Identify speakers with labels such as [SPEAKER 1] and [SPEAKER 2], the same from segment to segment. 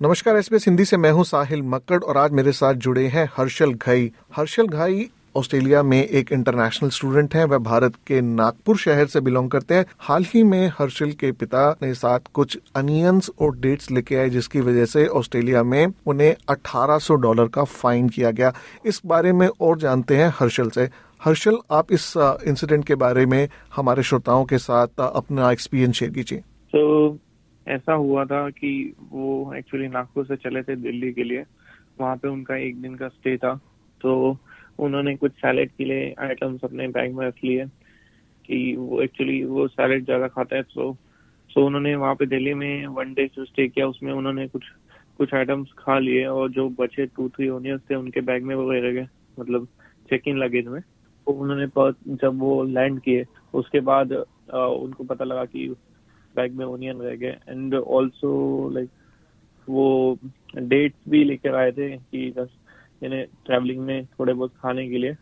[SPEAKER 1] नमस्कार, एसबीएस हिंदी से मैं हूँ साहिल मक्कड़ और आज मेरे साथ जुड़े हैं हर्षल घाई। हर्षल घाई ऑस्ट्रेलिया में एक इंटरनेशनल स्टूडेंट हैं। वह भारत के नागपुर शहर से बिलोंग करते हैं। हाल ही में हर्षल के पिता ने साथ कुछ अनियंस और डेट्स लेके आए, जिसकी वजह से ऑस्ट्रेलिया में उन्हें 1800 डॉलर का फाइन किया गया। इस बारे में और जानते हैं हर्षल से। हर्षल, आप इस इंसिडेंट के बारे में हमारे श्रोताओं के साथ अपना एक्सपीरियंस शेयर कीजिए।
[SPEAKER 2] तो ऐसा हुआ था कि वो एक्चुअली नागपुर से चले थे दिल्ली के लिए। वहाँ पे उनका एक दिन का स्टे था। तो उन्होंने कुछ सैलेड के लिए आइटम्स अपने बैग में रख लिए कि वो एक्चुअली वो सैलेड ज़्यादा खाता है तो सो उन्होंने वहाँ पे दिल्ली में वन डे जो स्टे किया, उसमें उन्होंने कुछ कुछ आइटम्स खा लिए और जो बचे टू थ्री ओनियंस थे, उनके बैग में वो रह गए। मतलब चेक इन लगेज में। तो उन्होंने जब वो लैंड किए, उसके बाद उनको पता लगा कि बैग में ओनियन रह गए एंड ऑल्सो लाइक वो डेट्स भी लेकर आए थे कि बस यानी ट्रैवलिंग में थोड़े बहुत खाने के लिए।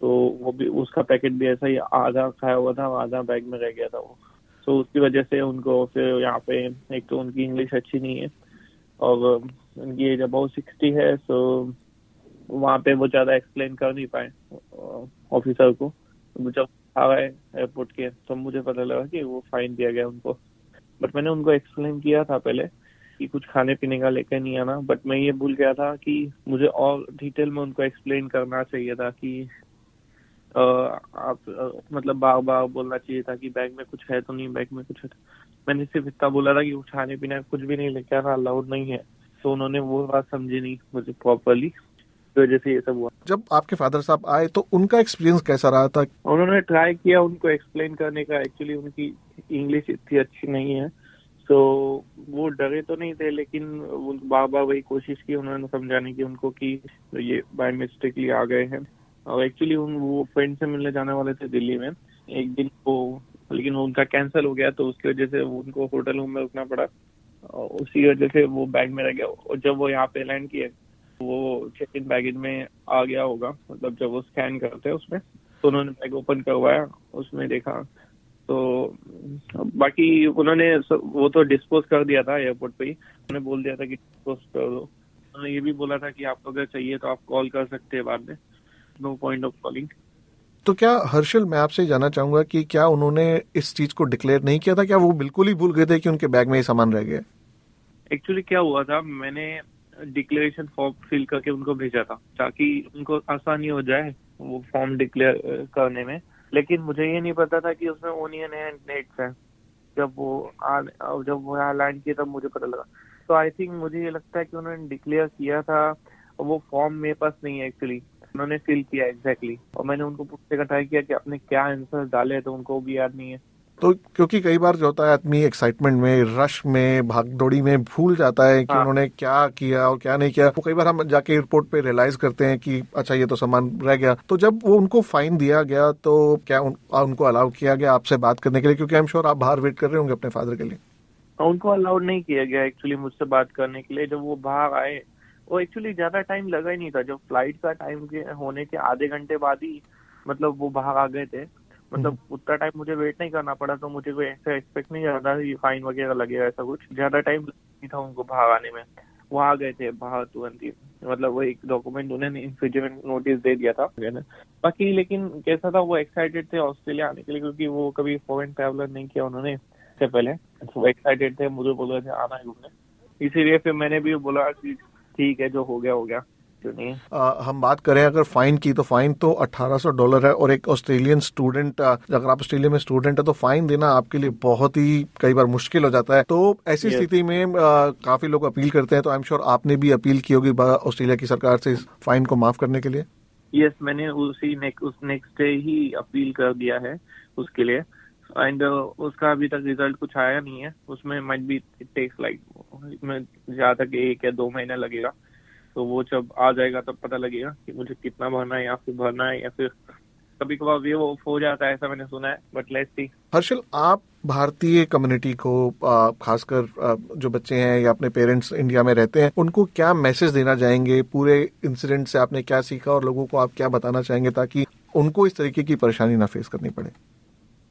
[SPEAKER 2] तो वो भी, उसका पैकेट भी ऐसा ही आधा खाया हुआ था, आधा बैग में रह गया था वो। तो उसकी वजह से उनको फिर यहाँ पे एक तो उनकी इंग्लिश अच्छी नहीं है। और उनकी एज अबाउ सिक्सटी है सो वहाँ पे वो ज़्यादा एक्सप्लेन कर नहीं पाए ऑफिसर को। जब गए एयरपोर्ट के तो मुझे पता लगा कि वो फाइन दिया गया उनको। बट मैंने उनको एक्सप्लेन किया था पहले कि कुछ खाने पीने का लेकर नहीं आना। बट मैं ये भूल गया था कि मुझे और डिटेल में उनको एक्सप्लेन करना चाहिए था कि आप मतलब बार बार बोलना चाहिए था कि बैग में कुछ है तो नहीं बैग में कुछ है तो। मैंने सिर्फ़ इतना बोला था कि खाने पीने कुछ भी नहीं लेके आना अलाउड नहीं है। तो उन्होंने वो बात समझी नहीं मुझे प्रॉपरली वजह से ये सब हुआ।
[SPEAKER 1] जब आपके फादर साहब आए तो उनका एक्सपीरियंस कैसा रहा था?
[SPEAKER 2] उन्होंने ट्राई किया उनको एक्सप्लेन करने का। एक्चुअली उनकी इंग्लिश इतनी अच्छी नहीं है। तो वो डरे तो नहीं थे लेकिन बार बार वही कोशिश की उन्होंने समझाने की उनको कि ये बाय मिस्टेकली आ गए हैं। और एक्चुअली उन वो फ्रेंड से मिलने जाने वाले थे दिल्ली में। एक दिन वो लेकिन वो उनका कैंसिल हो गया तो उसकी वजह से उनको होटल रूम में रुकना पड़ा। उसी वजह से वो बैग में रह गया। और जब वो यहाँ पे लैंड किए वो चेक इन बैगेज में आ गया होगा। मतलब जब वो स्कैन करते हैं उसमें तो उन्होंने बैग ओपन करवाया उसमें देखा। तो बाकी उन्होंने वो तो डिस्पोज कर दिया था एयरपोर्ट पे ही। उन्होंने बोल दिया था कि डिस्पोज कर दो। उन्होंने ये भी बोला था कि आपको अगर चाहिए तो आप कॉल कर सकते हैं बाद में। नो पॉइंट ऑफ़ कॉलिंग
[SPEAKER 1] तो क्या हर्षल मैं आपसे जानना चाहूँगा कि क्या उन्होंने इस चीज़ को डिक्लेयर नहीं किया था? क्या वो बिल्कुल ही भूल गए थे कि उनके बैग में ही सामान रह गया?
[SPEAKER 2] एक्चुअली क्या हुआ था मैंने डिक्लेरेशन फॉर्म फिल करके उनको भेजा था ताकि उनको आसानी हो जाए वो फॉर्म डिक्लेयर करने में। लेकिन मुझे ये नहीं पता था कि उसमें ओनियन है एंड नेट्स है। जब वो आ, जब वो यहाँ लैंड किया तब मुझे पता लगा। तो आई थिंक मुझे ये लगता है कि उन्होंने डिक्लेयर किया था वो फॉर्म मेरे पास नहीं है एक्चुअली उन्होंने फिल किया एग्जैक्टली exactly. और मैंने उनको पूछने का ट्राई किया कि आपने क्या आंसर डाले तो उनको भी याद नहीं है।
[SPEAKER 1] तो क्योंकि कई बार जो होता है आदमी एक्साइटमेंट में रश में भागदौड़ी में भूल जाता है कि हाँ। उन्होंने क्या किया और क्या नहीं किया। तो कई बार हम जाके एयरपोर्ट पे रियलाइज़ करते हैं कि अच्छा ये तो सामान रह गया। तो जब वो उनको फाइन दिया गया तो क्या उन, उनको अलाउ किया गया आपसे बात करने के लिए? क्योंकि आई एम श्योर आप बाहर वेट कर रहे होंगे अपने फादर के लिए।
[SPEAKER 2] हाँ, उनको अलाउड नहीं किया गया एक्चुअली मुझसे बात करने के लिए। जब वो बाहर आए वो एक्चुअली ज़्यादा टाइम लगा ही नहीं था। जब फ़्लाइट का टाइम के होने के आधे घंटे बाद ही मतलब वो बाहर आ गए थे। मतलब हम्म। उतना टाइम मुझे वेट नहीं करना पड़ा तो मुझे कोई ऐसा एक्सपेक्ट नहीं कर रहा फाइन वगैरह लगेगा ऐसा कुछ। ज़्यादा टाइम नहीं था उनको बाहर आने में। वो आ गए थे बाहर तुरंत ही। मतलब वो एक डॉक्यूमेंट उन्होंने इन्फिजमेंट नोटिस दे दिया था। बाकी लेकिन कैसा था वो एक्साइटेड थे ऑस्ट्रेलिया आने के लिए क्योंकि वो कभी फॉरेन ट्रैवलर नहीं किया उन्होंने इससे पहले। वो एक्साइटेड थे मुझे बोल रहे थे आना है घूमने। इसीलिए फिर मैंने भी बोला कि ठीक है जो हो गया हो गया।
[SPEAKER 1] आ, हम बात करें अगर फाइन की तो फाइन तो 1800 डॉलर है और एक ऑस्ट्रेलियन स्टूडेंट अगर आप ऑस्ट्रेलिया में स्टूडेंट है तो फाइन देना आपके लिए बहुत ही कई बार मुश्किल हो जाता है। तो ऐसी स्थिति में आ, काफ़ी लोग अपील करते हैं तो आई एम श्योर आपने भी अपील की होगी ऑस्ट्रेलिया की सरकार से इस फाइन को माफ़ करने के लिए।
[SPEAKER 2] यस मैंने उसी नेक, उस नेक्स्ट डे ही अपील कर दिया है उसके लिए। एंड uh, उसका अभी तक रिज़ल्ट कुछ आया नहीं है। उसमें माइट बी टेक्स लाइक ज़्यादा एक या दो महीना लगेगा। तो वो जब आ जाएगा तब पता लगेगा कि मुझे कितना भरना है या फिर भरना है या फिर कभी कभार भी वो हो जाता है ऐसा मैंने सुना है बट लेट्स सी
[SPEAKER 1] हर्षल आप भारतीय कम्युनिटी को खासकर जो बच्चे हैं या अपने पेरेंट्स इंडिया में रहते हैं उनको क्या मैसेज देना चाहेंगे? पूरे इंसिडेंट से आपने क्या सीखा और लोगों को आप क्या बताना चाहेंगे ताकि उनको इस तरीके की परेशानी ना फेस करनी पड़े?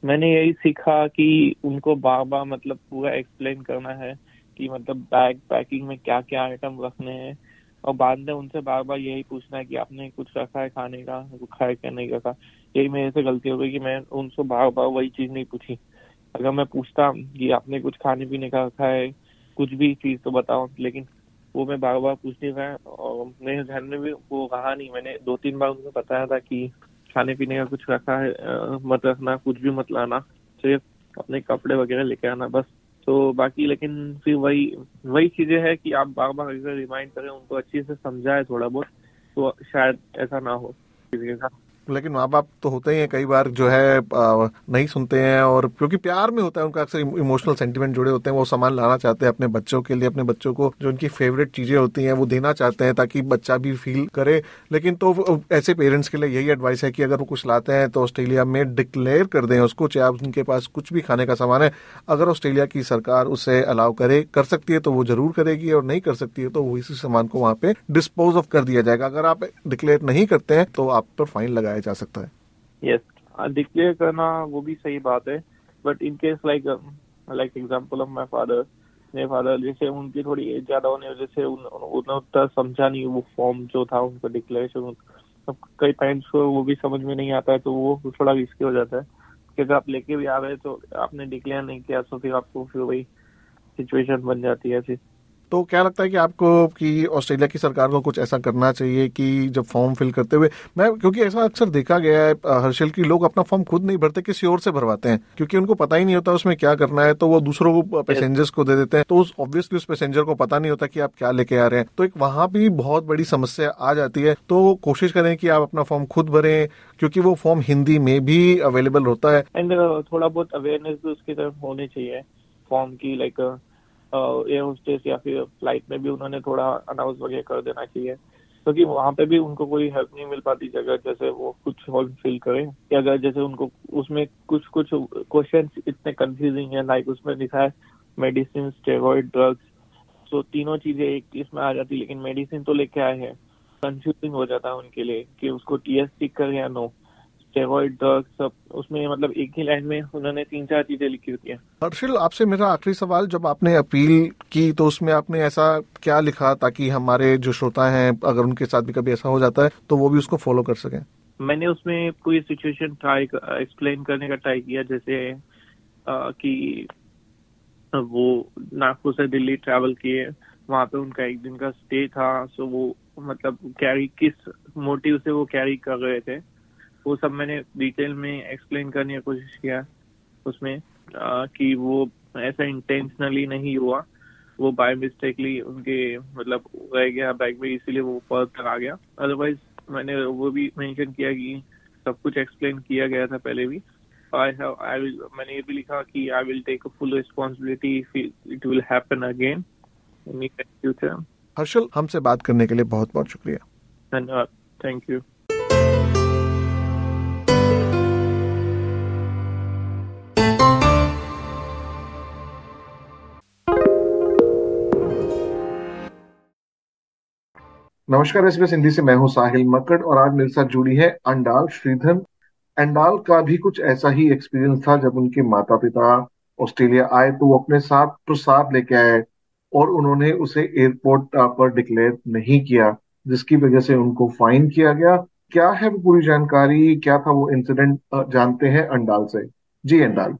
[SPEAKER 2] मैंने यही सीखा कि उनको बार बार मतलब पूरा एक्सप्लेन करना है कि मतलब बैग पैकिंग में क्या क्या आइटम रखने हैं और बाद में उनसे बार बार यही पूछना है कि आपने कुछ रखा है खाने का खाए क्या, नहीं रखा? यही मेरे से गलती हो गई कि मैं उनसे बार बार वही चीज़ नहीं पूछी। अगर मैं पूछता कि आपने कुछ खाने पीने का रखा है, कुछ भी चीज़ तो बताओ, लेकिन वो मैं बार बार पूछ नहीं रहा और मेरे घर में भी वो कहा नहीं। मैंने दो तीन बार उनको बताया था कि खाने पीने का कुछ रखा है मत रखना, कुछ भी मत लाना, सिर्फ़ अपने कपड़े वगैरह लेके आना, बस। तो बाकी लेकिन फिर वही वही चीज़ें है कि आप बार बार रिमाइंड करें, उनको अच्छे से समझाए थोड़ा बहुत तो शायद ऐसा ना हो। किसी के साथ
[SPEAKER 1] लेकिन माँ बाप तो होते ही हैं, कई बार जो है नहीं सुनते हैं और क्योंकि प्यार में होता है, उनका अक्सर इमोशनल सेंटिमेंट जुड़े होते हैं, वो सामान लाना चाहते हैं अपने बच्चों के लिए, अपने बच्चों को जो उनकी फेवरेट चीज़ें होती हैं, वो देना चाहते हैं ताकि बच्चा भी फील करे। लेकिन तो ऐसे पेरेंट्स के लिए यही एडवाइस है कि अगर वो कुछ लाते हैं तो ऑस्ट्रेलिया में डिक्लेयर कर दें उसको, चाहे उनके पास कुछ भी खाने का सामान है, अगर ऑस्ट्रेलिया की सरकार उसे अलाउ करे, कर सकती है तो वो ज़रूर करेगी, और नहीं कर सकती है तो वो इसी सामान को वहाँ पे डिस्पोज ऑफ़ कर दिया जाएगा। अगर आप डिक्लेयर नहीं करते हैं तो आप पर फाइन लगाया जा सकता है।
[SPEAKER 2] यस डिक्लेयर करना वो भी सही बात है but in case like like example of my father मेरे फादर जैसे उनकी थोड़ी एज ज़्यादा होने वजह से उतना समझा नहीं वो फॉर्म जो था, उनका डिक्लेरेशन अब कई पेरेंट्स को वो भी समझ में नहीं आता है तो वो थोड़ा रिस्की हो जाता है। क्योंकि आप लेके भी आ रहे तो आपने डिक्लेयर नहीं किया तो फिर आपको फिर वही सिचुएशन बन जाती है फिर
[SPEAKER 1] तो क्या लगता है कि आपको कि ऑस्ट्रेलिया की सरकार को कुछ ऐसा करना चाहिए कि जब फॉर्म फिल करते हुए मैं क्योंकि ऐसा अक्सर देखा गया है हर्षल की लोग अपना फॉर्म खुद नहीं भरते किसी और से भरवाते हैं क्योंकि उनको पता ही नहीं होता उसमें क्या करना है तो वो दूसरों को पैसेंजर्स को दे देते हैं। तो उस ऑब्वियसली उस पैसेंजर को पता नहीं होता कि आप क्या लेके आ रहे हैं। तो एक वहाँ भी बहुत बड़ी समस्या आ जाती है। तो कोशिश करें कि आप अपना फॉर्म खुद भरें क्योंकि वो फॉर्म हिंदी में भी अवेलेबल होता है।
[SPEAKER 2] एंड थोड़ा बहुत अवेयरनेस भी उसकी तरफ़ होनी चाहिए फॉर्म की लाइक एयर होस्टेस या फिर फ़्लाइट में भी उन्होंने थोड़ा अनाउंस वगैरह कर देना चाहिए। क्योंकि तो वहाँ पे भी उनको कोई हेल्प नहीं मिल पाती जगह, जैसे वो कुछ फॉर्म फिल करें। या अगर जैसे उनको, उसमें कुछ कुछ क्वेश्चन इतने कंफ्यूजिंग है लाइक उसमें लिखा है मेडिसिन स्टेरॉइड ड्रग्स तो तीनों चीज़ें एक इसमें आ जाती, लेकिन मेडिसिन तो लेके आए हैं। कंफ्यूजिंग हो जाता है उनके लिए कि उसको टी एस टिक कर या नो स्टेरॉइड ड्रग्स सब उसमें मतलब एक ही लाइन में उन्होंने तीन चार चीज़ें लिखी होती हैं।
[SPEAKER 1] हर्षिल आपसे मेरा आखिरी सवाल जब आपने अपील की तो उसमें आपने ऐसा क्या लिखा ताकि हमारे जो श्रोता हैं अगर उनके साथ भी कभी ऐसा हो जाता है तो वो भी उसको फॉलो कर सकें?
[SPEAKER 2] मैंने उसमें कोई सिचुएशन ट्राई एक्सप्लेन करने का ट्राई किया जैसे आ, कि वो नागपुर से दिल्ली ट्रैवल किए वहाँ पे उनका एक दिन का स्टे था सो वो मतलब कैरी किस मोटिव से वो कैरी कर रहे थे? वो सब मैंने डिटेल में एक्सप्लेन करने की कोशिश किया उसमें आ, कि वो ऐसा इंटेंशनली नहीं हुआ। वो बाय मिस्टेकली उनके मतलब रह गया बैग में इसीलिए वो पर्थ तक आ गया। अदरवाइज़ मैंने वो भी मेंशन किया कि सब कुछ एक्सप्लेन किया गया था पहले भी। आई हैव आई विल मैंने ये भी लिखा कि I will take a full responsibility it will happen again in future
[SPEAKER 1] Harshal हमसे बात करने के लिए बहुत बहुत शुक्रिया।
[SPEAKER 2] धन्यवाद। थैंक यू
[SPEAKER 1] नमस्कार एस हिंदी से मैं हूँ साहिल मक्कड़ और आज मेरे साथ जुड़ी है अंडाल श्रीधर। अंडाल का भी कुछ ऐसा ही एक्सपीरियंस था जब उनके माता पिता ऑस्ट्रेलिया आए तो वो अपने साथ प्रसाद लेके आए और उन्होंने उसे एयरपोर्ट पर डिक्लेयर नहीं किया जिसकी वजह से उनको फाइन किया गया। क्या है वो पूरी जानकारी? क्या था वो इंसिडेंट जानते हैं अंडाल से। जी अंडाल।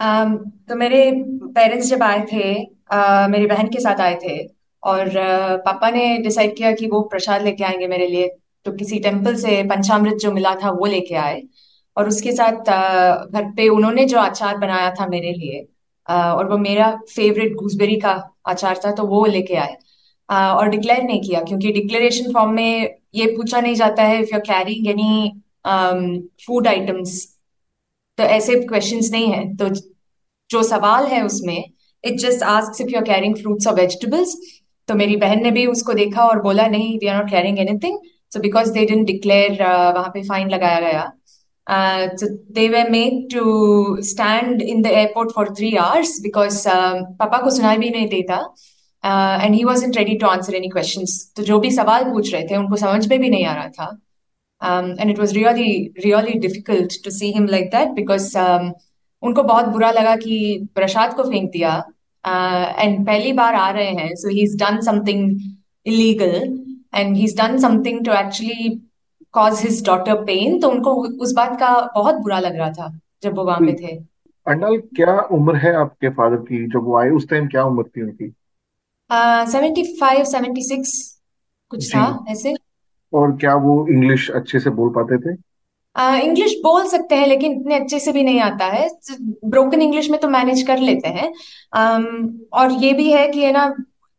[SPEAKER 3] um, तो मेरे पेरेंट्स जब आए थे uh, मेरी बहन के साथ आए थे और पापा ने डिसाइड किया कि वो प्रसाद लेके आएँगे मेरे लिए। तो किसी टेंपल से पंचामृत जो मिला था वो लेके आए। और उसके साथ घर पे उन्होंने जो अचार बनाया था मेरे लिए और वो मेरा फेवरेट गूसबेरी का अचार था तो वो लेके आए। और डिक्लेयर नहीं किया, क्योंकि डिक्लेरेशन फॉर्म में ये पूछा नहीं जाता है if you are carrying any food items तो ऐसे क्वेश्चन नहीं है। तो जो सवाल है उसमें it just ask if you carrying fruits और वेजिटेबल्स तो मेरी बहन ने भी उसको देखा और बोला नहीं we are not carrying anything so because they didn't declare वहाँ पे फाइन लगाया गया they were made to stand in the airport for three hours uh, पापा को सुनाई भी नहीं देता and he was in ready to answer any question तो जो भी सवाल पूछ रहे थे उनको समझ में भी नहीं आ रहा था। And it was really really difficult to see him like that because उनको बहुत बुरा लगा कि प्रसाद को फेंक दिया एंड uh, पहली बार आ रहे हैं so he is done something illegal and he is done something to actually cause his daughter pain तो उनको उस बात का बहुत बुरा लग रहा था जब वो वहाँ पे थे।
[SPEAKER 1] अंडल क्या उम्र है आपके फादर की? जब वो आए उस टाइम क्या उम्र थी उनकी?
[SPEAKER 3] सेवेंटी फाइव सेवेंटी सिक्स कुछ था ऐसे।
[SPEAKER 1] और क्या वो इंग्लिश अच्छे से बोल पाते थे?
[SPEAKER 3] इंग्लिश uh, बोल सकते हैं लेकिन इतने अच्छे से भी नहीं आता है। ब्रोकन इंग्लिश में तो मैनेज कर लेते हैं। Um, और ये भी है कि है ना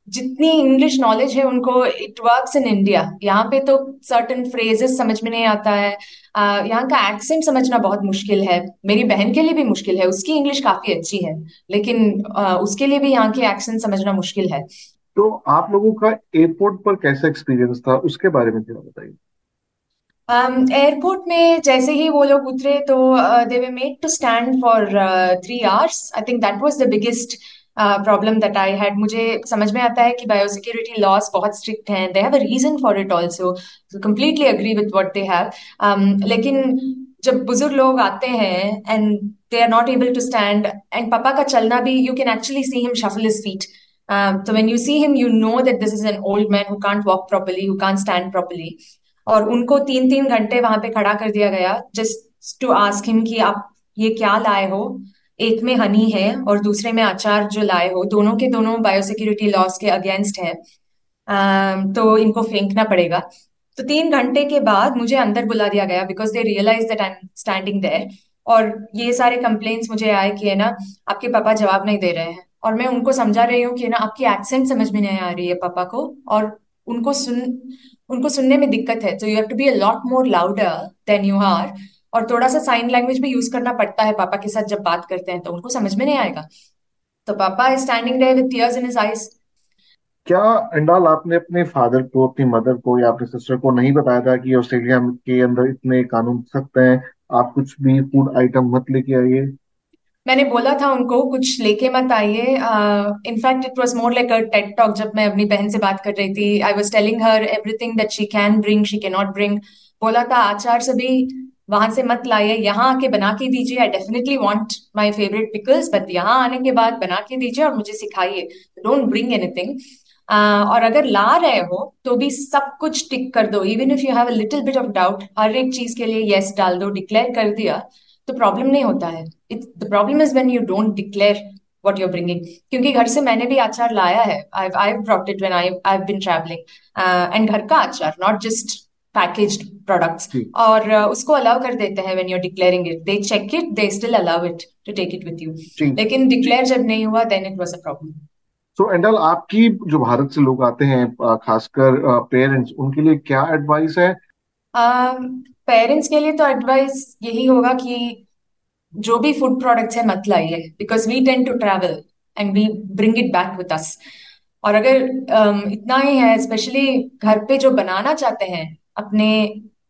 [SPEAKER 3] जितनी इंग्लिश नॉलेज है उनको इट वर्क्स इन इंडिया यहाँ पे तो सर्टन फ्रेजेस समझ में नहीं आता है। uh, यहाँ का एक्सेंट समझना बहुत मुश्किल है। मेरी बहन के लिए भी मुश्किल है। उसकी इंग्लिश काफ़ी अच्छी है। लेकिन आ, उसके लिए भी यहाँ के एक्सेंट समझना मुश्किल है।
[SPEAKER 1] तो आप लोगों का एयरपोर्ट पर कैसा एक्सपीरियंस था? उसके बारे में थोड़ा बताइए।
[SPEAKER 3] एयरपोर्ट um, में जैसे ही वो लोग उतरे तो they were made to stand for three hours I think that was the biggest problem that I had मुझे समझ में आता है कि बायोसिक्योरिटी लॉस बहुत स्ट्रिक्ट हैं. They have a reason for it also completely agree with what they have लेकिन जब बुज़ुर्ग लोग आते हैं and they are not able to stand and पापा का चलना भी you can actually see him shuffle his feet तो when you see him you know that this is an old man who can't walk properly who stand properly और उनको तीन तीन घंटे वहाँ पे खड़ा कर दिया गया जस्ट टू आस्क हिम कि आप ये क्या लाए हो? एक में हनी है और दूसरे में अचार जो लाए हो। दोनों के दोनों बायोसिक्योरिटी लॉस के अगेंस्ट है। तो इनको फेंकना पड़ेगा। तो तीन घंटे के बाद मुझे अंदर बुला दिया गया because they realize that I am standing there और ये सारे कंप्लेन्ट्स मुझे आए कि है ना, आपके पापा जवाब नहीं दे रहे हैं। और मैं उनको समझा रही हूँ कि ना, आपकी एक्सेंट समझ में नहीं आ रही है पापा को। और उनको सुन उनको सुनने में दिक्कत है। तो you have to be a lot more louder than you are और थोड़ा सा साइन लैंग्वेज भी यूज़ करना पड़ता है पापा के साथ जब बात करते हैं तो उनको समझ में नहीं आएगा। तो पापा is standing there with tears in his eyes
[SPEAKER 1] क्या अंडाल आपने अपने फादर को, अपनी मदर को या अपने सिस्टर को नहीं बताया था कि ऑस्ट्रेलिया के अंदर इतने कानून सख्त हैं? आप कुछ भी फ़ूड आइटम मत लेके आइए।
[SPEAKER 3] मैंने बोला था उनको, कुछ लेके मत आइए। In fact it was more like a TED talk जब मैं अपनी बहन से बात कर रही थी। I was telling her everything that she can bring she can not bring बोला था, आचार सभी वहाँ से मत लाइए, यहाँ आके बना के दीजिए। I definitely want my favourite pickles but यहाँ आने के बाद बना के दीजिए और मुझे सिखाइए। डोंट ब्रिंग एनीथिंग और अगर ला रहे हो तो भी सब कुछ टिक कर दो। Even if you have a little bit of doubt हर एक चीज़ के लिए यस डाल दो। डिक्लेयर कर दिया। तो प्रॉब्लम नहीं होता है। It's the problem is when you don't declare what you're bringing क्योंकि घर से मैंने भी अचार लाया है। I I brought it when I I been travelling and घर का अचार नॉट जस्ट पैकेज्ड प्रोडक्ट्स और uh, उसको अलाउ कर देते हैं when you are declaring it they check it they still allow it to take it with you लेकिन declare जब नहीं हुआ then it was a problem
[SPEAKER 1] so एंडल आपकी जो भारत से लोग आते हैं खासकर पेरेंट्स उनके लिए क्या एडवाइस है?
[SPEAKER 3] पेरेंट्स um, के लिए तो एडवाइस यही होगा कि जो भी फ़ूड प्रोडक्ट्स है मत लाइए because we tend to travel and we bring it back with us और अगर um, इतना ही है स्पेशली घर पे जो बनाना चाहते हैं अपने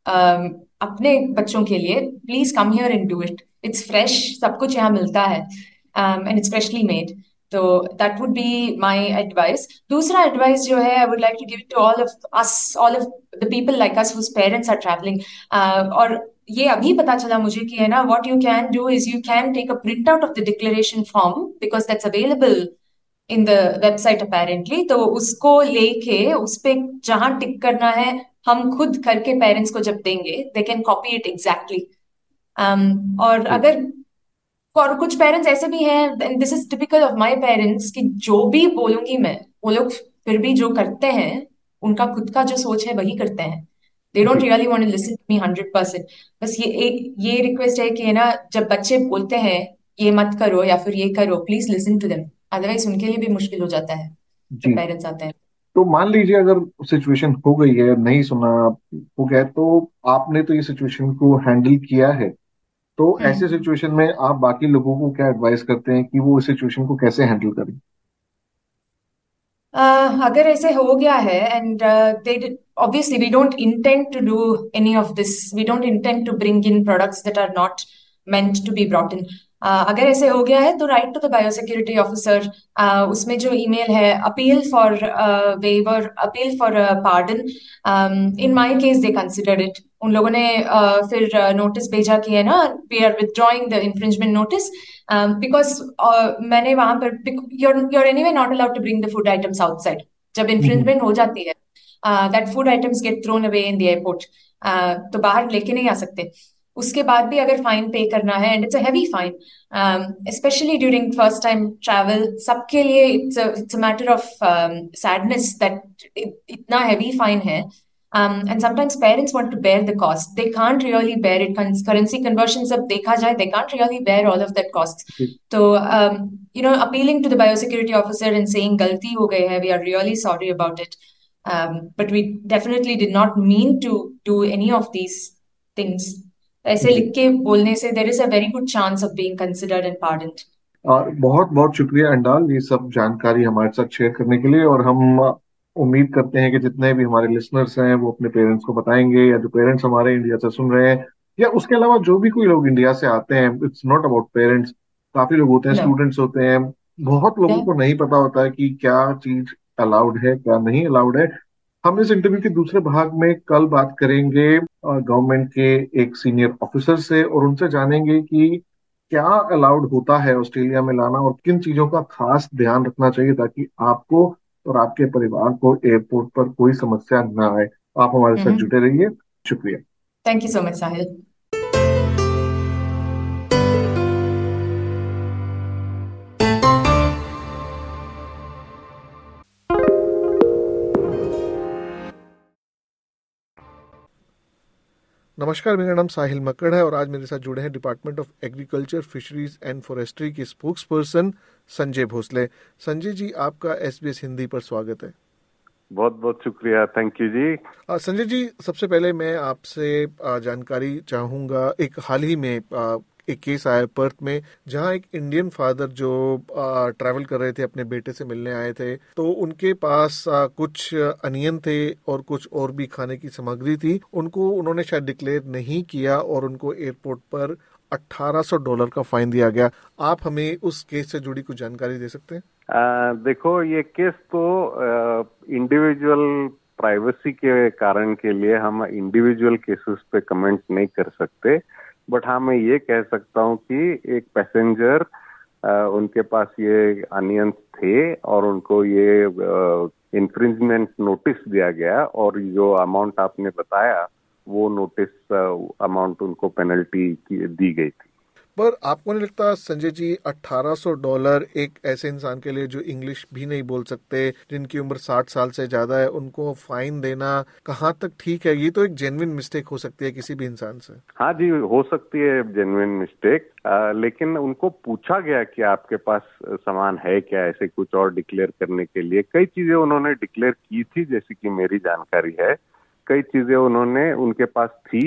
[SPEAKER 3] uh, अपने बच्चों के लिए please come here and do it it's fresh सब कुछ यहाँ मिलता है एंड इट्स फ्रेशली मेड तो that would be my advice दूसरा एडवाइस जो है I would like to give to all of us all of the people like us whose parents are travelling और ये अभी पता चला मुझे कि है ना what you can do is you can take a print out of the declaration form because that's available in the website apparently तो उसको लेके उस पर जहाँ टिक करना है हम खुद करके पेरेंट्स को जब देंगे they can copy it exactly और अगर और कुछ पेरेंट्स ऐसे भी हैं this is typical of my parents कि जो भी बोलूँगी मैं वो लोग फिर भी जो करते हैं उनका खुद का जो सोच है वही करते हैं। They don't really want to listen to me hundred percent बस ये एक ये रिक्वेस्ट है कि ना जब बच्चे बोलते हैं ये मत करो या फिर ये करो please listen to them otherwise उनके लिए भी मुश्किल हो जाता है जब पेरेंट्स आते हैं।
[SPEAKER 1] तो मान लीजिए अगर सिचुएशन हो गई है नहीं सुना हो गया तो आपने तो ये सिचुएशन को हैंडल किया है। तो ऐसे सिचुएशन में आप बाकी लोगों को क्या एडवाइस करते हैं कि वो इस सिचुएशन को कैसे हैंडल करें?
[SPEAKER 3] Uh, अगर ऐसे हो गया है and they obviously we don't intend to do any of this we don't intend to bring in products that are not meant to be brought in. uh, अगर ऐसे हो गया है तो write to the biosecurity officer उसमें जो email है appeal for waiver appeal for pardon in my case they considered it उन लोगों ने फिर नोटिस भेजा कि है ना we are withdrawing the infringement notice because मैंने वहाँ पर you're anyway not allowed to bring the food items outside जब इन्फ्रिंजमेंट हो जाती है that food items get thrown away in the airport तो बाहर लेके नहीं आ सकते। उसके बाद भी अगर फाइन पे करना है and it's a heavy fine specially during first time travel सबके लिए it's it's a matter of sadness that इतना हैवी फाइन है Um, and sometimes parents want to bear the cost. They can't really bear it. Currency conversions अब देखा जाए, they can't really bear all of that cost. So, um, you know, appealing to the biosecurity officer and saying गलती हो गई है, we are really sorry about it. Um, but we definitely did not mean to do any of these things. ऐसे लिख के बोलने से there is a very good chance of being considered and pardoned.
[SPEAKER 1] और बहुत बहुत शुक्रिया अंडाल ये सब जानकारी हमारे साथ शेयर करने के लिए और हम उम्मीद करते हैं कि जितने भी हमारे लिसनर्स हैं वो अपने पेरेंट्स को बताएँगे या जो पेरेंट्स हमारे इंडिया से सुन रहे हैं या उसके अलावा जो भी कोई लोग इंडिया से आते हैं इट्स नॉट अबाउट पेरेंट्स काफ़ी लोग होते हैं स्टूडेंट्स होते हैं। बहुत लोगों को नहीं पता होता है कि क्या चीज़ अलाउड है क्या नहीं अलाउड है। हम इस इंटरव्यू के दूसरे भाग में कल बात करेंगे गवर्नमेंट के एक सीनियर ऑफिसर से और उनसे जानेंगे कि क्या अलाउड होता है ऑस्ट्रेलिया में लाना और किन चीज़ों का खास ध्यान रखना चाहिए ताकि आपको और आपके परिवार को एयरपोर्ट पर कोई समस्या ना आए। आप हमारे साथ जुटे रहिए। शुक्रिया।
[SPEAKER 3] Thank you so much Sahil
[SPEAKER 1] नमस्कार मेरा नाम साहिल मक्कड़ है और आज मेरे साथ जुड़े हैं department of agriculture fisheries and forestry के स्पोक्स पर्सन संजय भोसले। संजय जी आपका एसबीएस हिंदी पर स्वागत है।
[SPEAKER 4] बहुत बहुत शुक्रिया। Thank you ji.
[SPEAKER 1] Sanjay ji सबसे पहले मैं आपसे जानकारी चाहूँगा। एक हाल ही में एक केस आया पर्थ में जहाँ एक इंडियन फादर जो ट्रैवल कर रहे थे अपने बेटे से मिलने आए थे तो उनके पास आ, कुछ अनियन थे और कुछ और भी खाने की सामग्री थी। उनको उन्होंने शायद डिक्लेयर नहीं किया और उनको एयरपोर्ट पर 1800 डॉलर का फाइन दिया गया। आप हमें उस केस से जुड़ी कुछ जानकारी दे सकते हैं?
[SPEAKER 4] आ, देखो ये केस तो इंडिविजुअल प्राइवेसी के कारण के लिए हम इंडिविजुअल केसेस पे कमेंट नहीं कर सकते। बट हाँ मैं ये कह सकता हूँ कि एक पैसेंजर उनके पास ये अनियंस थे और उनको ये इन्फ्रिंजमेंट नोटिस दिया गया और जो अमाउंट आपने बताया, वो नोटिस अमाउंट उनको पेनल्टी दी गई थी।
[SPEAKER 1] पर आपको नहीं लगता संजय जी 1800 डॉलर एक ऐसे इंसान के लिए जो इंग्लिश भी नहीं बोल सकते, जिनकी उम्र 60 साल से ज़्यादा है, उनको फाइन देना कहाँ तक ठीक है? ये तो एक जेनविन मिस्टेक हो सकती है किसी भी इंसान से।
[SPEAKER 4] हाँ जी, हो सकती है जेनविन मिस्टेक लेकिन उनको पूछा गया कि आपके पास सामान है क्या, ऐसे कुछ और डिक्लेयर करने के लिए। कई चीज़ें उन्होंने डिक्लेयर की थी, जैसे कि मेरी जानकारी है। कई चीज़ें उन्होंने उनके पास थी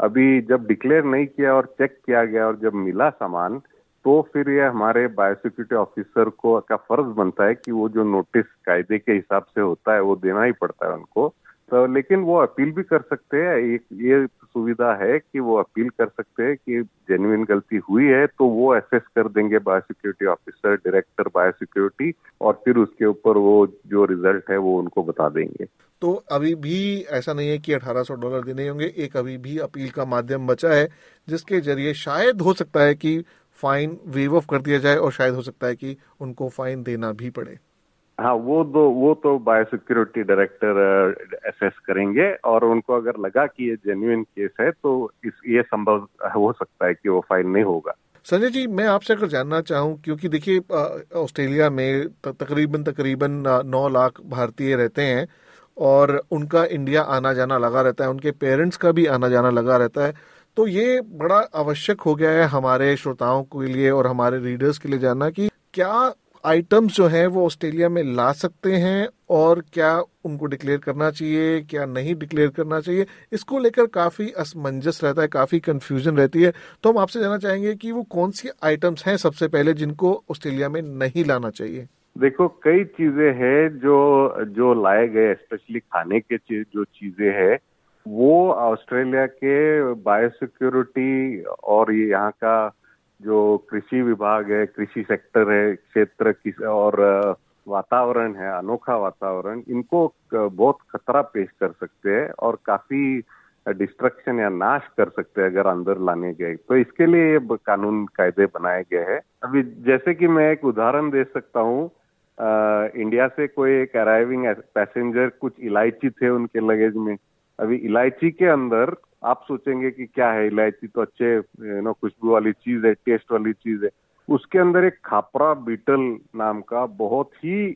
[SPEAKER 4] अभी जब डिक्लेयर नहीं किया और चेक किया गया और जब मिला सामान तो फिर ये हमारे बायोसिक्योरिटी ऑफिसर को का फ़र्ज़ बनता है कि वो जो नोटिस कायदे के हिसाब से होता है, वो देना ही पड़ता है उनको। तो लेकिन वो अपील भी कर सकते हैं। एक ये सुविधा है कि वो अपील कर सकते हैं कि जेन्युइन गलती हुई है तो वो असेस कर देंगे बायोसिक्योरिटी ऑफिसर डायरेक्टर बायोसिक्योरिटी और फिर उसके ऊपर वो जो रिज़ल्ट है वो उनको बता देंगे।
[SPEAKER 1] तो अभी भी ऐसा नहीं है कि 1800 डॉलर देने होंगे। एक अभी भी अपील का माध्यम बचा है जिसके ज़रिए शायद हो सकता है कि फाइन वेव ऑफ़ कर दिया जाए और शायद हो सकता है कि उनको फाइन देना भी पड़े।
[SPEAKER 4] हाँ वो दो, वो तो बायोसिक्योरिटी डायरेक्टर असेस करेंगे और उनको अगर लगा कि ये जेन्युइन केस है तो इस, ये संभव हो सकता है कि वो फाइन नहीं होगा।
[SPEAKER 1] संजय जी, मैं आपसे अगर जानना चाहूँ, क्योंकि देखिए ऑस्ट्रेलिया में तकरीबन तकरीबन नौ लाख भारतीय रहते हैं और उनका इंडिया आना जाना लगा रहता है, उनके पेरेंट्स का भी आना जाना लगा रहता है। तो ये बड़ा आवश्यक हो गया है हमारे श्रोताओं के लिए और हमारे रीडर्स के लिए जानना कि क्या आइटम्स जो है वो ऑस्ट्रेलिया में ला सकते हैं और क्या उनको डिक्लेयर करना चाहिए, क्या नहीं डिक्लेयर करना चाहिए, इसको लेकर काफ़ी असमंजस रहता है, काफ़ी कंफ्यूजन रहती है। तो हम आपसे जानना चाहेंगे कि वो कौन सी आइटम्स हैं सबसे पहले जिनको ऑस्ट्रेलिया में नहीं लाना चाहिए?
[SPEAKER 4] देखो, कई चीज़ें हैं जो जो लाए गए स्पेशली खाने के जो चीज़ें हैं, वो ऑस्ट्रेलिया के बायोसिक्योरिटी और यहाँ का जो कृषि विभाग है, कृषि सेक्टर है, क्षेत्र और वातावरण है, अनोखा वातावरण, इनको बहुत खतरा पेश कर सकते हैं और काफ़ी डिस्ट्रक्शन या नाश कर सकते हैं अगर अंदर लाने गए। तो इसके लिए ये कानून कायदे बनाए गए हैं। अभी जैसे कि मैं एक उदाहरण दे सकता हूँ इंडिया से कोई एक अराइविंग पैसेंजर कुछ इलायची थे उनके लगेज में। अभी इलायची के अंदर आप सोचेंगे कि क्या है इलायची तो अच्छे नो खुशबू वाली चीज़ है टेस्ट वाली चीज़ है। उसके अंदर एक खापरा बीटल नाम का बहुत ही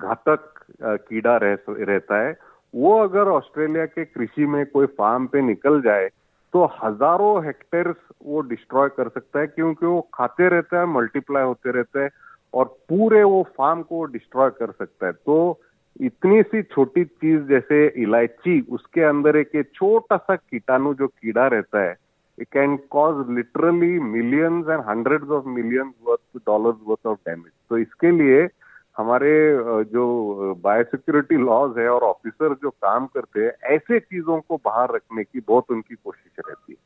[SPEAKER 4] घातक कीड़ा रह, रहता है। वो अगर ऑस्ट्रेलिया के कृषि में कोई फार्म पे निकल जाए तो हज़ारों हेक्टेयर वो डिस्ट्रॉय कर सकता है क्योंकि वो खाते रहता है मल्टीप्लाई होते रहते हैं और पूरे वो फार्म को डिस्ट्रॉय कर सकता है। तो इतनी सी छोटी चीज़ जैसे इलायची, उसके अंदर एक छोटा सा कीटाणु जो कीड़ा रहता है it can cause literally millions and hundred of millions worth dollars worth of damage तो इसके लिए हमारे जो बायोसिक्योरिटी लॉज है और ऑफिसर जो काम करते हैं, ऐसे चीज़ों को बाहर रखने की बहुत उनकी कोशिश रहती है।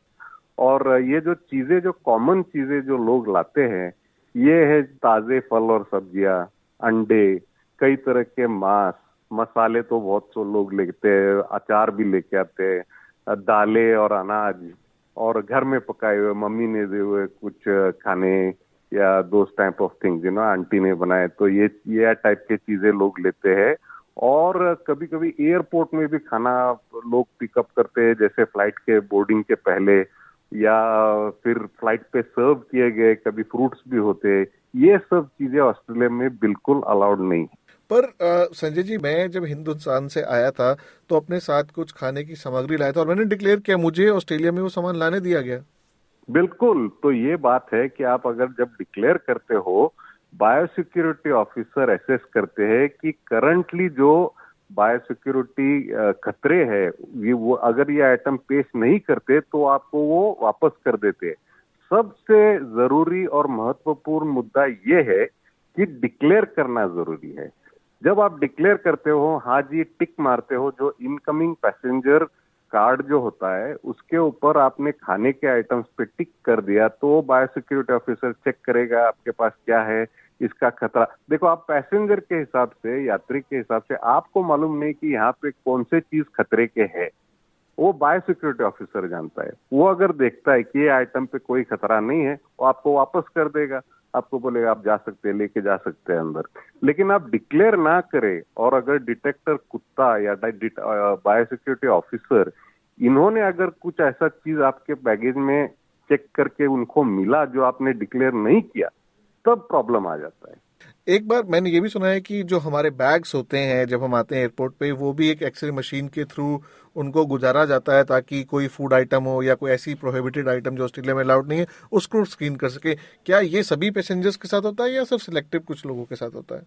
[SPEAKER 4] और ये जो चीज़ें, जो कॉमन चीज़ें जो लोग लाते हैं, ये है ताजे फल और सब्ज़ियाँ, अंडे, कई तरह के मांस मसाले तो बहुत सो लोग लेते हैं, अचार भी लेके आते हैं, दालें और अनाज, और घर में पकाए हुए, मम्मी ने दे हुए कुछ खाने या दो type of things you know aunty ने बनाए तो ये ये टाइप के चीज़ें लोग लेते हैं। और कभी कभी एयरपोर्ट में भी खाना लोग पिकअप करते हैं, जैसे फ़्लाइट के बोर्डिंग के पहले, या फिर फ़्लाइट पे सर्व किए गए, कभी फ्रूट्स भी होते हैं, ये सब चीज़ें ऑस्ट्रेलिया में बिल्कुल अलाउड नहीं है।
[SPEAKER 1] पर संजय जी, मैं जब हिंदुस्तान से आया था तो अपने साथ कुछ खाने की सामग्री लाया था और मैंने डिक्लेयर किया, मुझे ऑस्ट्रेलिया में वो सामान लाने दिया गया।
[SPEAKER 4] बिल्कुल। तो ये बात है कि आप अगर जब डिक्लेयर करते हो, बायोसिक्योरिटी ऑफिसर एसेस करते हैं कि करंटली जो बायोसिक्योरिटी खतरे है, ये वो अगर ये आइटम पेश नहीं करते तो आपको वो वापस कर देते सबसे ज़रूरी और महत्वपूर्ण मुद्दा ये है कि डिक्लेयर करना ज़रूरी है। जब आप डिक्लेयर करते हो हाँ जी टिक मारते हो, जो इनकमिंग पैसेंजर कार्ड जो होता है, उसके ऊपर आपने खाने के आइटम्स पे टिक कर दिया तो बायोसिक्योरिटी ऑफिसर चेक करेगा आपके पास क्या है, इसका खतरा। देखो, आप पैसेंजर के हिसाब से, यात्री के हिसाब से, आपको मालूम नहीं कि यहाँ पे कौन से चीज़ खतरे के है। वो बायोसिक्योरिटी ऑफिसर जानता है। वो अगर देखता है कि ये आइटम पे कोई खतरा नहीं है, वो आपको वापस कर देगा। आपको बोलेगा, आप जा सकते हैं, लेके जा सकते हैं अंदर। लेकिन आप डिक्लेयर ना करें, और अगर डिटेक्टर कुत्ता या बायोसिक्योरिटी ऑफिसर इन्होंने अगर कुछ ऐसा चीज़ आपके बैगेज में चेक करके उनको मिला जो आपने डिक्लेयर नहीं किया, तब प्रॉब्लम आ जाता है।
[SPEAKER 1] एक बार मैंने ये भी सुना है कि जो हमारे बैग्स होते हैं, जब हम आते हैं एयरपोर्ट पे, वो भी एक एक्सरे मशीन के थ्रू उनको गुजारा जाता है ताकि कोई फ़ूड आइटम हो या कोई ऐसी प्रोहिबिटेड आइटम जो ऑस्ट्रेलिया में अलाउड नहीं है, उसको स्क्रीन कर सके। क्या ये सभी पैसेंजर्स के साथ होता है या सिर्फ़ सिलेक्टिव कुछ लोगों के साथ होता है?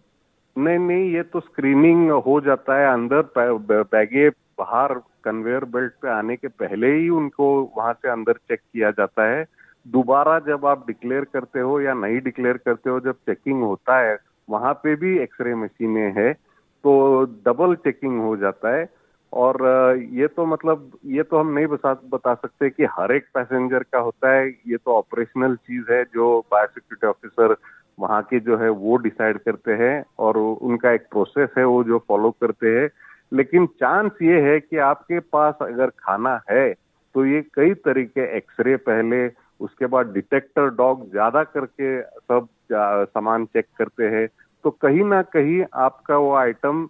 [SPEAKER 4] नहीं नहीं, ये तो स्क्रीनिंग हो जाता है अंदर बैगे बाहर कन्वेयर बेल्ट पे आने के पहले ही उनको वहाँ से अंदर चेक किया जाता है। दोबारा जब आप डिक्लेयर करते हो या नहीं डिक्लेयर करते हो, जब चेकिंग होता है, वहाँ पे भी एक्सरे मशीनें है तो डबल चेकिंग हो जाता है। और ये तो मतलब ये तो हम नहीं बता बता सकते कि हर एक पैसेंजर का होता है। ये तो ऑपरेशनल चीज़ है जो बायोसिक्योरिटी ऑफिसर वहाँ के जो है, वो डिसाइड करते हैं और उनका एक प्रोसेस है, वो जो फॉलो करते हैं। लेकिन चांस ये है कि आपके पास अगर खाना है तो ये कई तरीके एक्सरे पहले उसके बाद डिटेक्टर डॉग ज़्यादा करके सब सामान चेक करते हैं। तो कहीं ना कहीं आपका वो आइटम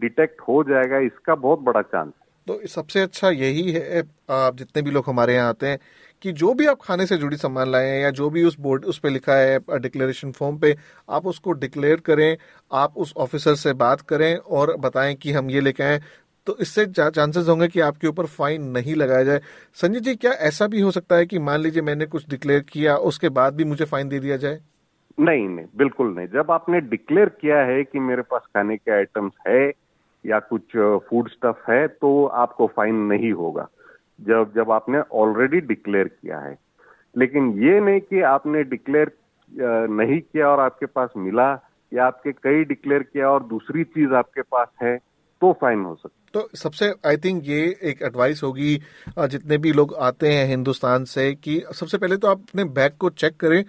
[SPEAKER 4] डिटेक्ट हो जाएगा, इसका बहुत बड़ा चांस
[SPEAKER 1] तो सबसे अच्छा यही है, आप जितने भी लोग हमारे यहाँ आते हैं, कि जो भी आप खाने से जुड़ी सामान लाए हैं या जो भी उस बोर्ड उस पर लिखा है डिक्लेरेशन फॉर्म पे, आप उसको डिक्लेयर करें, आप उस ऑफिसर से बात करें और बताएँ कि हम ये लेके आए तो इससे चांसेस होंगे कि आपके ऊपर फाइन नहीं लगाया जाए। संजय जी, क्या ऐसा भी हो सकता है कि मान लीजिए मैंने कुछ डिक्लेयर किया, उसके बाद भी मुझे फाइन दे दिया जाए?
[SPEAKER 4] नहीं नहीं, बिल्कुल नहीं। जब आपने डिक्लेयर किया है कि मेरे पास खाने के आइटम्स है या कुछ फ़ूड स्टफ़ है तो आपको फाइन नहीं होगा। जब जब आपने ऑलरेडी डिक्लेयर किया है। लेकिन ये नहीं कि आपने डिक्लेयर नहीं किया और आपके पास मिला, या आपके कई डिक्लेयर किया और दूसरी चीज़ आपके पास है। तो फाइन हो सकता
[SPEAKER 1] तो सबसे आई थिंक ये एक एडवाइस होगी जितने भी लोग आते हैं हिंदुस्तान से कि सबसे पहले तो आप अपने बैग को चेक करें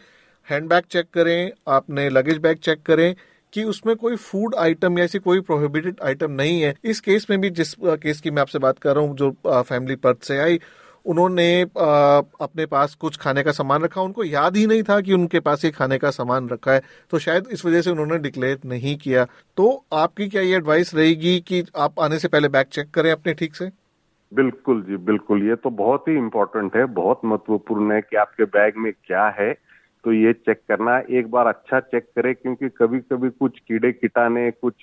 [SPEAKER 1] हैंड बैग चेक करें, आपने लगेज बैग चेक करें कि उसमें कोई फ़ूड आइटम या ऐसी कोई प्रोहिबिटेड आइटम नहीं है। इस केस में भी जिस केस की मैं आपसे बात कर रहा हूँ, जो फैमिली पर्थ से आई उन्होंने अपने पास कुछ खाने का सामान रखा। उनको याद ही नहीं था कि उनके पास ये खाने का सामान रखा है। तो शायद इस वजह से उन्होंने डिक्लेयर नहीं किया। तो आपकी क्या ये एडवाइस रहेगी कि आप आने से पहले बैग चेक करें अपने ठीक से?
[SPEAKER 4] बिल्कुल जी, बिल्कुल। ये तो बहुत ही इम्पोर्टेंट है, बहुत महत्वपूर्ण है कि आपके बैग में क्या है। तो ये चेक करना, एक बार अच्छा चेक करें, क्योंकि कभी कभी कुछ कीड़े कीटाने कुछ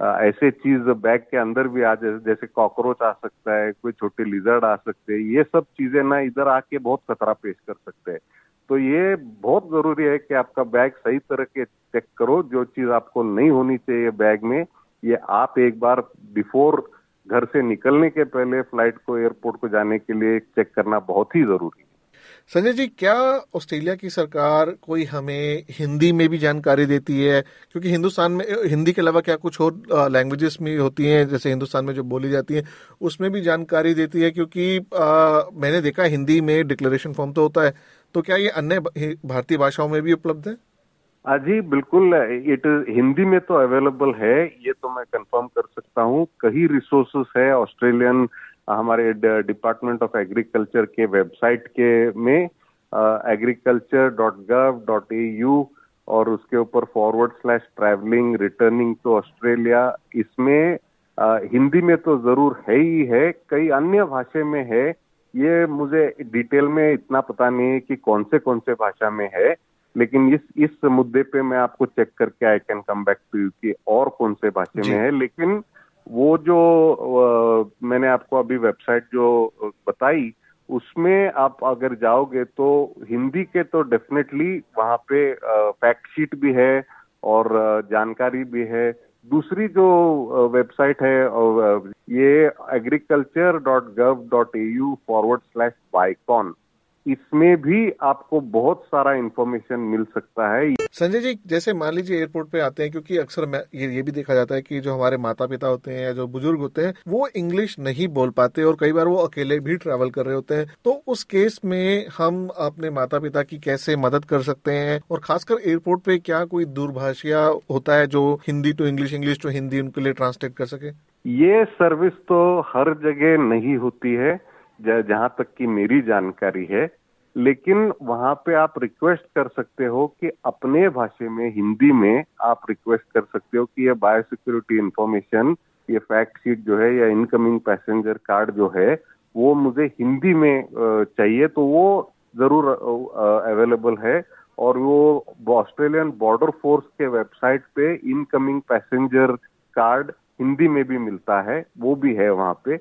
[SPEAKER 4] ऐसे चीज़ बैग के अंदर भी आ जाए जैसे कॉकरोच आ सकता है, कोई छोटे लिजर्ड आ सकते हैं, ये सब चीज़ें ना इधर आके बहुत खतरा पेश कर सकते हैं। तो ये बहुत ज़रूरी है कि आपका बैग सही तरह के चेक करो, जो चीज़ आपको नहीं होनी चाहिए बैग में, ये आप एक बार बिफोर घर से निकलने के पहले फ़्लाइट को एयरपोर्ट को जाने के लिए चेक करना बहुत ही ज़रूरी है।
[SPEAKER 1] संजय जी क्या ऑस्ट्रेलिया की सरकार कोई हमें हिंदी में भी जानकारी देती है? क्योंकि हिंदुस्तान में हिंदी के अलावा क्या कुछ और लैंग्वेजेस में होती हैं? जैसे हिंदुस्तान में जो बोली जाती है उसमें भी जानकारी देती है? क्योंकि आ, मैंने देखा हिंदी में डिक्लेरेशन फॉर्म तो होता है। तो क्या ये अन्य भारतीय भाषाओं में भी उपलब्ध है?
[SPEAKER 4] जी बिल्कुल इट हिंदी में तो अवेलेबल है ये तो मैं कंफर्म कर सकता हूँ। कई रिसोर्सेस है ऑस्ट्रेलियन हमारे डिपार्टमेंट ऑफ़ एग्रीकल्चर के वेबसाइट के में agriculture dot gov dot A U और उसके ऊपर forward slash travelling returning to Australia इसमें आ, हिंदी में तो ज़रूर है ही है कई अन्य भाषा में है ये मुझे डिटेल में इतना पता नहीं है कि कौन से कौन से भाषा में है लेकिन इस इस मुद्दे पे मैं आपको चेक करके I can come back to you कि और कौन से भाषा में है लेकिन वो जो आ, मैंने आपको अभी वेबसाइट जो बताई उसमें आप अगर जाओगे तो हिंदी के तो डेफिनेटली वहाँ पे फैक्ट शीट भी है और जानकारी भी है। दूसरी जो वेबसाइट है ये agriculture dot gov dot A U forward slash BICON इसमें भी आपको बहुत सारा इन्फॉर्मेशन मिल सकता है।
[SPEAKER 1] संजय जी जैसे मान लीजिए एयरपोर्ट पे आते हैं क्योंकि अक्सर ये ये भी देखा जाता है कि जो हमारे माता पिता होते हैं या जो बुज़ुर्ग होते हैं वो इंग्लिश नहीं बोल पाते और कई बार वो अकेले भी ट्रैवल कर रहे होते हैं। तो उस केस में हम अपने माता पिता की कैसे मदद कर सकते हैं? और खासकर एयरपोर्ट पे क्या कोई दूरभाषिया होता है जो Hindi to English English to Hindi उनके लिए ट्रांसलेट कर सके?
[SPEAKER 4] ये सर्विस तो हर जगह नहीं होती है। जहाँ तक की मेरी जानकारी है, लेकिन वहाँ पे आप रिक्वेस्ट कर सकते हो कि अपने भाषा में, हिंदी में आप रिक्वेस्ट कर सकते हो कि ये बायोसिक्योरिटी इंफॉर्मेशन ये फैक्ट शीट जो है या इनकमिंग पैसेंजर कार्ड जो है, वो मुझे हिंदी में चाहिए तो वो ज़रूर अवेलेबल है और वो ऑस्ट्रेलियन बॉर्डर फोर्स के वेबसाइट पे इनकमिंग पैसेंजर कार्ड हिंदी में भी मिलता है, वो भी है वहाँ पे।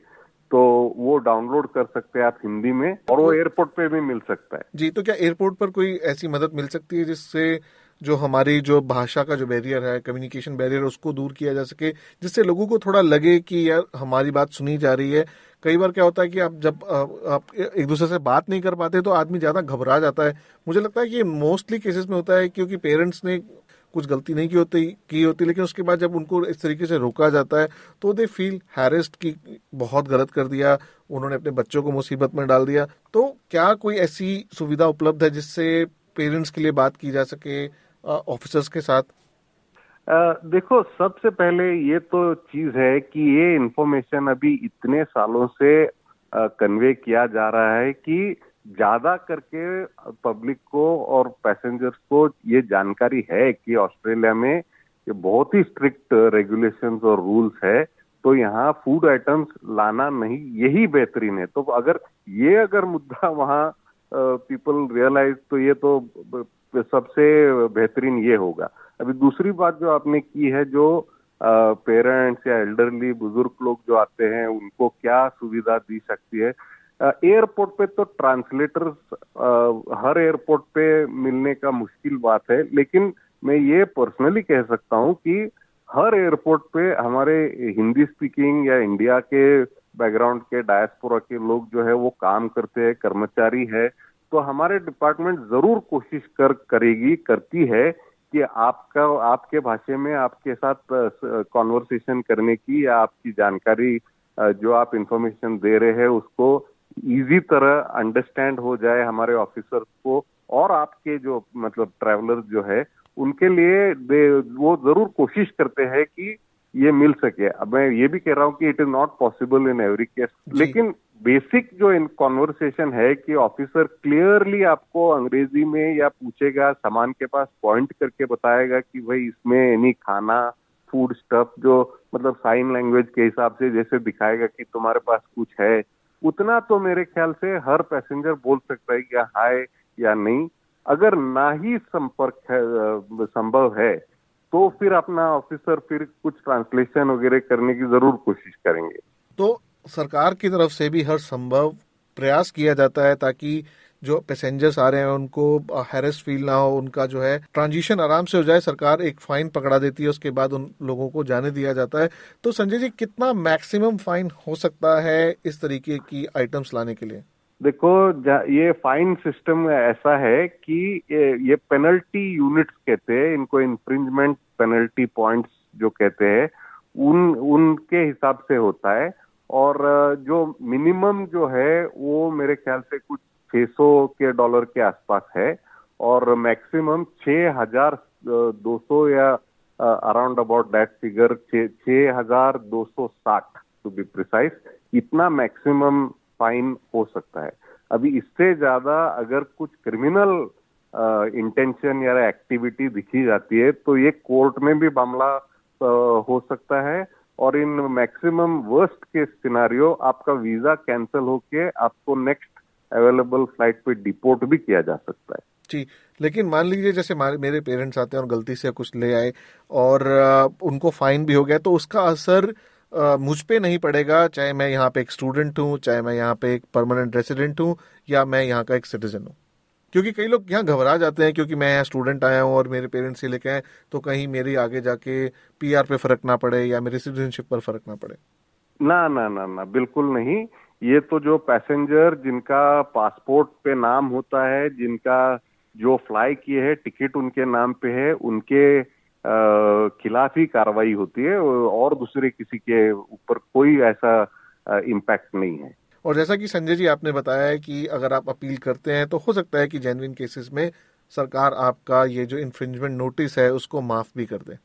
[SPEAKER 4] तो वो डाउनलोड कर सकते हैं आप हिंदी में और वो एयरपोर्ट पे भी मिल सकता है।
[SPEAKER 1] जी तो क्या एयरपोर्ट पर कोई ऐसी मदद मिल सकती है जिससे जो हमारी जो भाषा का जो बैरियर है कम्युनिकेशन बैरियर उसको दूर किया जा सके जिससे लोगों को थोड़ा लगे कि यार हमारी बात सुनी जा रही है? कई बार क्या होता है कि आप जब आप एक दूसरे से बात नहीं कर पाते तो आदमी ज़्यादा घबरा जाता है। मुझे लगता है कि मोस्टली केसेस में होता है क्योंकि पेरेंट्स ने कुछ गलती नहीं की होती की होती लेकिन उसके बाद जब उनको इस तरीके से रोका जाता है तो दे फील हैरेस्ट की बहुत गलत कर दिया उन्होंने अपने बच्चों को मुसीबत में डाल दिया। तो क्या कोई ऐसी सुविधा उपलब्ध है जिससे पेरेंट्स के लिए बात की जा सके ऑफिसर्स के साथ?
[SPEAKER 4] आ, देखो सबसे पहले ये तो चीज़ है कि ये इन्फॉर्मेशन अभी इतने सालों से कन्वे किया जा रहा है कि ज़्यादा करके पब्लिक को और पैसेंजर्स को ये जानकारी है कि ऑस्ट्रेलिया में ये बहुत ही स्ट्रिक्ट रेगुलेशंस और रूल्स है तो यहाँ फ़ूड आइटम्स लाना नहीं, यही बेहतरीन है। तो अगर ये अगर मुद्दा वहाँ पीपल रियलाइज़ तो ये तो सबसे बेहतरीन ये होगा। अभी दूसरी बात जो आपने की है, जो पेरेंट्स या एल्डरली बुज़ुर्ग लोग जो आते हैं, उनको क्या सुविधा दी सकती है एयरपोर्ट पे तो ट्रांसलेटर्स हर एयरपोर्ट पे मिलने का मुश्किल बात है, लेकिन मैं ये पर्सनली कह सकता हूँ कि हर एयरपोर्ट पे हमारे हिंदी स्पीकिंग या इंडिया के बैकग्राउंड के डायस्पोरा के लोग जो है वो काम करते हैं, कर्मचारी है तो हमारे डिपार्टमेंट ज़रूर कोशिश कर, करेगी, करती है कि आपका, आपके भाषा में, आपके साथ कॉन्वर्सेशन करने की या आपकी जानकारी जो आप इंफॉर्मेशन दे रहे हैं उसको इजी तरह अंडरस्टैंड हो जाए हमारे ऑफिसर्स को और आपके जो मतलब ट्रैवलर जो है उनके लिए वो ज़रूर कोशिश करते हैं कि ये मिल सके। अब मैं ये भी कह रहा हूँ कि it is not possible in every case लेकिन बेसिक जो इन कॉन्वर्सेशन है कि ऑफिसर क्लियरली आपको अंग्रेज़ी में या पूछेगा सामान के पास पॉइंट करके बताएगा कि भाई इसमें एनी खाना फ़ूड स्टफ़ जो मतलब साइन लैंग्वेज के हिसाब से जैसे दिखाएगा कि तुम्हारे पास कुछ है उतना तो मेरे ख्याल से हर पैसेंजर बोल सकता है या हाय या नहीं। अगर ना ही संपर्क संभव है तो फिर अपना ऑफिसर फिर कुछ ट्रांसलेशन वगैरह करने की ज़रूर कोशिश करेंगे।
[SPEAKER 1] तो सरकार की तरफ़ से भी हर संभव प्रयास किया जाता है ताकि जो पैसेंजर्स आ रहे हैं उनको हैरेस फील ना हो उनका जो है ट्रांजिशन आराम से हो जाए सरकार एक फाइन पकड़ा देती है उसके बाद उन लोगों को जाने दिया जाता है। तो संजय जी कितना मैक्सिमम फाइन हो सकता है इस तरीके की आइटम्स लाने के लिए?
[SPEAKER 4] देखो ये फाइन सिस्टम ऐसा है कि ये, ये पेनल्टी यूनिट्स कहते हैं इनको इन्फ्रिंजमेंट पेनल्टी पॉइंट्स जो कहते हैं उन उनके हिसाब से होता है। और जो मिनिमम जो है वो मेरे ख्याल से कुछ 600 के डॉलर के आसपास है और मैक्सिमम छह हज़ार दो सौ या अराउंड अबाउट दैट फिगर छह हज़ार दो सौ साठ टू बी प्रिसाइज इतना मैक्सिमम फाइन हो सकता है। अभी इससे ज़्यादा अगर कुछ क्रिमिनल इंटेंशन या एक्टिविटी दिखी जाती है तो ये कोर्ट में भी मामला हो सकता है और इन मैक्सिमम वर्स्ट के सिनारियो आपका वीज़ा कैंसिल होके आपको नेक्स्ट अवेलेबल फ़्लाइट पे डिपोर्ट भी किया जा सकता है।
[SPEAKER 1] जी लेकिन मान लीजिए जैसे मेरे पेरेंट्स आते हैं और गलती से कुछ ले आए और उनको फाइन भी हो गया तो उसका असर मुझ पे नहीं पड़ेगा चाहे मैं यहाँ पे एक स्टूडेंट हूँ चाहे मैं यहाँ पे एक परमानेंट रेसिडेंट हूँ या मैं यहाँ का एक सिटीजन हूँ। क्योंकि कई लोग यहाँ घबरा जाते हैं क्योंकि मैं यहाँ स्टूडेंट आया हूँ और मेरे पेरेंट्स से लेके आए तो कहीं मेरी आगे जाके पीआर पे फ़र्क ना पड़े या मेरे सिटीजनशिप पर फ़र्क ना पड़े।
[SPEAKER 4] ना ना ना ना बिल्कुल नहीं। ये तो जो पैसेंजर जिनका पासपोर्ट पे नाम होता है जिनका जो फ्लाई किए है टिकट उनके नाम पे है उनके खिलाफ ही कार्रवाई होती है और दूसरे किसी के ऊपर कोई ऐसा इम्पैक्ट नहीं है।
[SPEAKER 1] और जैसा कि संजय जी आपने बताया है कि अगर आप अपील करते हैं तो हो सकता है कि जेनविन केसेस में सरकार आपका ये जो इन्फ्रिंजमेंट नोटिस है उसको माफ़ भी कर दे।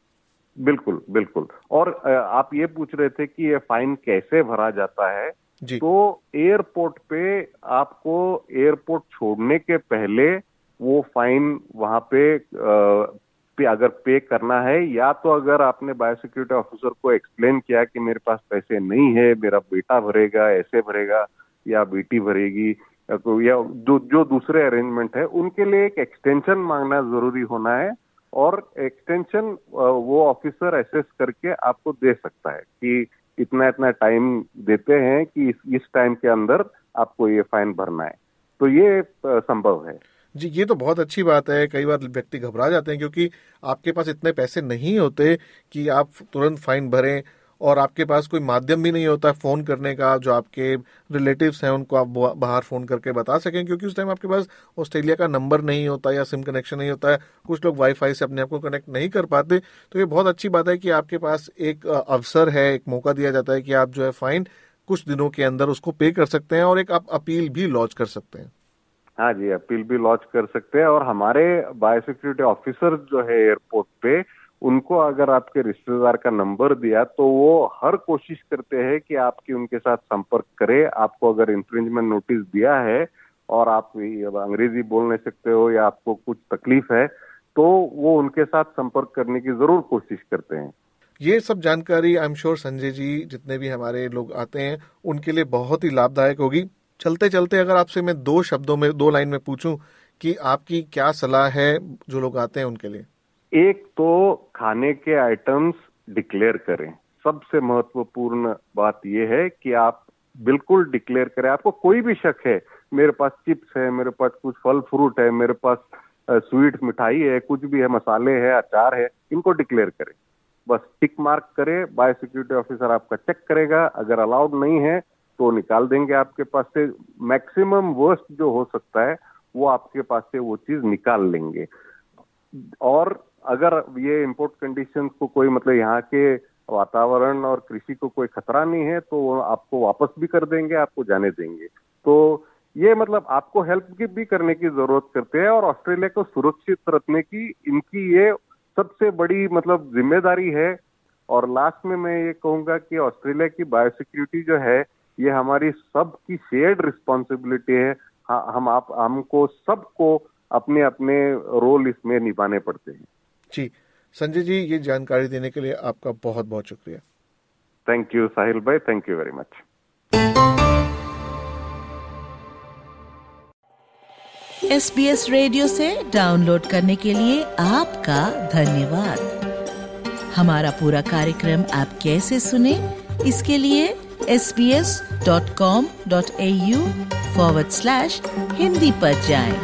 [SPEAKER 4] बिल्कुल बिल्कुल। और आप ये पूछ रहे थे कि ये फाइन कैसे भरा जाता है। तो एयरपोर्ट पे आपको एयरपोर्ट छोड़ने के पहले वो फाइन वहाँ पे पे अगर पे करना है, या तो अगर आपने बायोसिक्योरिटी ऑफिसर को एक्सप्लेन किया कि मेरे पास पैसे नहीं है, मेरा बेटा भरेगा, ऐसे भरेगा, या बेटी भरेगी, या तो या जो जो दूसरे अरेंजमेंट है, उनके लिए एक एक्सटेंशन मांगना ज़रूरी होना है, और एक्सटेंशन वो ऑफिसर एसेस करके आपको दे सकता है कि इतना इतना टाइम देते हैं कि इस, इस टाइम के अंदर आपको ये फाइन भरना है। तो ये संभव है।
[SPEAKER 1] जी ये तो बहुत अच्छी बात है। कई बार व्यक्ति घबरा जाते हैं क्योंकि आपके पास इतने पैसे नहीं होते कि आप तुरंत फाइन भरें। और आपके पास कोई माध्यम भी नहीं होता फ़ोन करने का, जो आपके रिलेटिव्स हैं, उनको आप बाहर फ़ोन करके बता सकें, क्योंकि उस टाइम आपके पास ऑस्ट्रेलिया का नंबर नहीं होता या सिम कनेक्शन नहीं होता है। कुछ लोग वाईफाई से अपने आप को कनेक्ट नहीं कर पाते। तो ये बहुत अच्छी बात है कि आपके पास एक अवसर है, एक मौका दिया जाता है कि आप जो है फाइन कुछ दिनों के अंदर उसको पे कर सकते हैं और एक आप अपील भी लॉन्च कर सकते हैं।
[SPEAKER 4] हाँ जी अपील भी लॉन्च कर सकते हैं और हमारे बायोसिक्योरिटी ऑफिसर जो है एयरपोर्ट पे उनको अगर आपके रिश्तेदार का नंबर दिया तो वो हर कोशिश करते हैं कि आपकी उनके साथ संपर्क करे। आपको अगर इंफ्रिंजमेंट नोटिस दिया है और आप अंग्रेज़ी बोल नहीं सकते हो या आपको कुछ तकलीफ़ है तो वो उनके साथ संपर्क करने की ज़रूर कोशिश करते हैं।
[SPEAKER 1] ये सब जानकारी I am sure Sanjay ji जितने भी हमारे लोग आते हैं, उनके लिए बहुत ही लाभदायक होगी। चलते चलते अगर आपसे मैं दो शब्दों में, दो लाइन में पूछूँ कि आपकी क्या सलाह है जो लोग आते हैं उनके लिए?
[SPEAKER 4] एक तो खाने के आइटम्स डिक्लेयर करें। सबसे महत्वपूर्ण बात यह है कि आप बिल्कुल डिक्लेयर करें। आपको कोई भी शक है, मेरे पास चिप्स है, मेरे पास कुछ फल फ्रूट है, मेरे पास स्वीट मिठाई है, कुछ भी है, मसाले है, अचार है, इनको डिक्लेयर करें। बस टिक मार्क करे बायोसिक्योरिटी ऑफिसर आपका चेक करेगा। अगर अलाउड नहीं है तो निकाल देंगे आपके पास से। मैक्सिमम वर्स्ट जो हो सकता है, वो आपके पास से वो चीज़ निकाल लेंगे। और अगर ये इम्पोर्ट कंडीशन को कोई मतलब यहाँ के वातावरण और कृषि को कोई खतरा नहीं है तो वो आपको वापस भी कर देंगे आपको जाने देंगे। तो ये मतलब आपको हेल्प की भी करने की ज़रूरत करते हैं और ऑस्ट्रेलिया को सुरक्षित रखने की इनकी ये सबसे बड़ी मतलब ज़िम्मेदारी है। और लास्ट में मैं ये कहूँगा कि ऑस्ट्रेलिया की बायोसिक्योरिटी जो है ये हमारी सबकी शेयर्ड रिस्पॉन्सिबिलिटी है। हाँ, हम आप हमको सबको अपने अपने रोल इसमें निभाने पड़ते हैं।
[SPEAKER 1] जी संजय जी ये जानकारी देने के लिए आपका बहुत बहुत शुक्रिया।
[SPEAKER 4] थैंक यू साहिल भाई thank you very much
[SPEAKER 5] S B S radio से डाउनलोड करने के लिए आपका धन्यवाद। हमारा पूरा कार्यक्रम आप कैसे सुने इसके लिए S B S dot com dot A U forward slash Hindi पर जाएँ।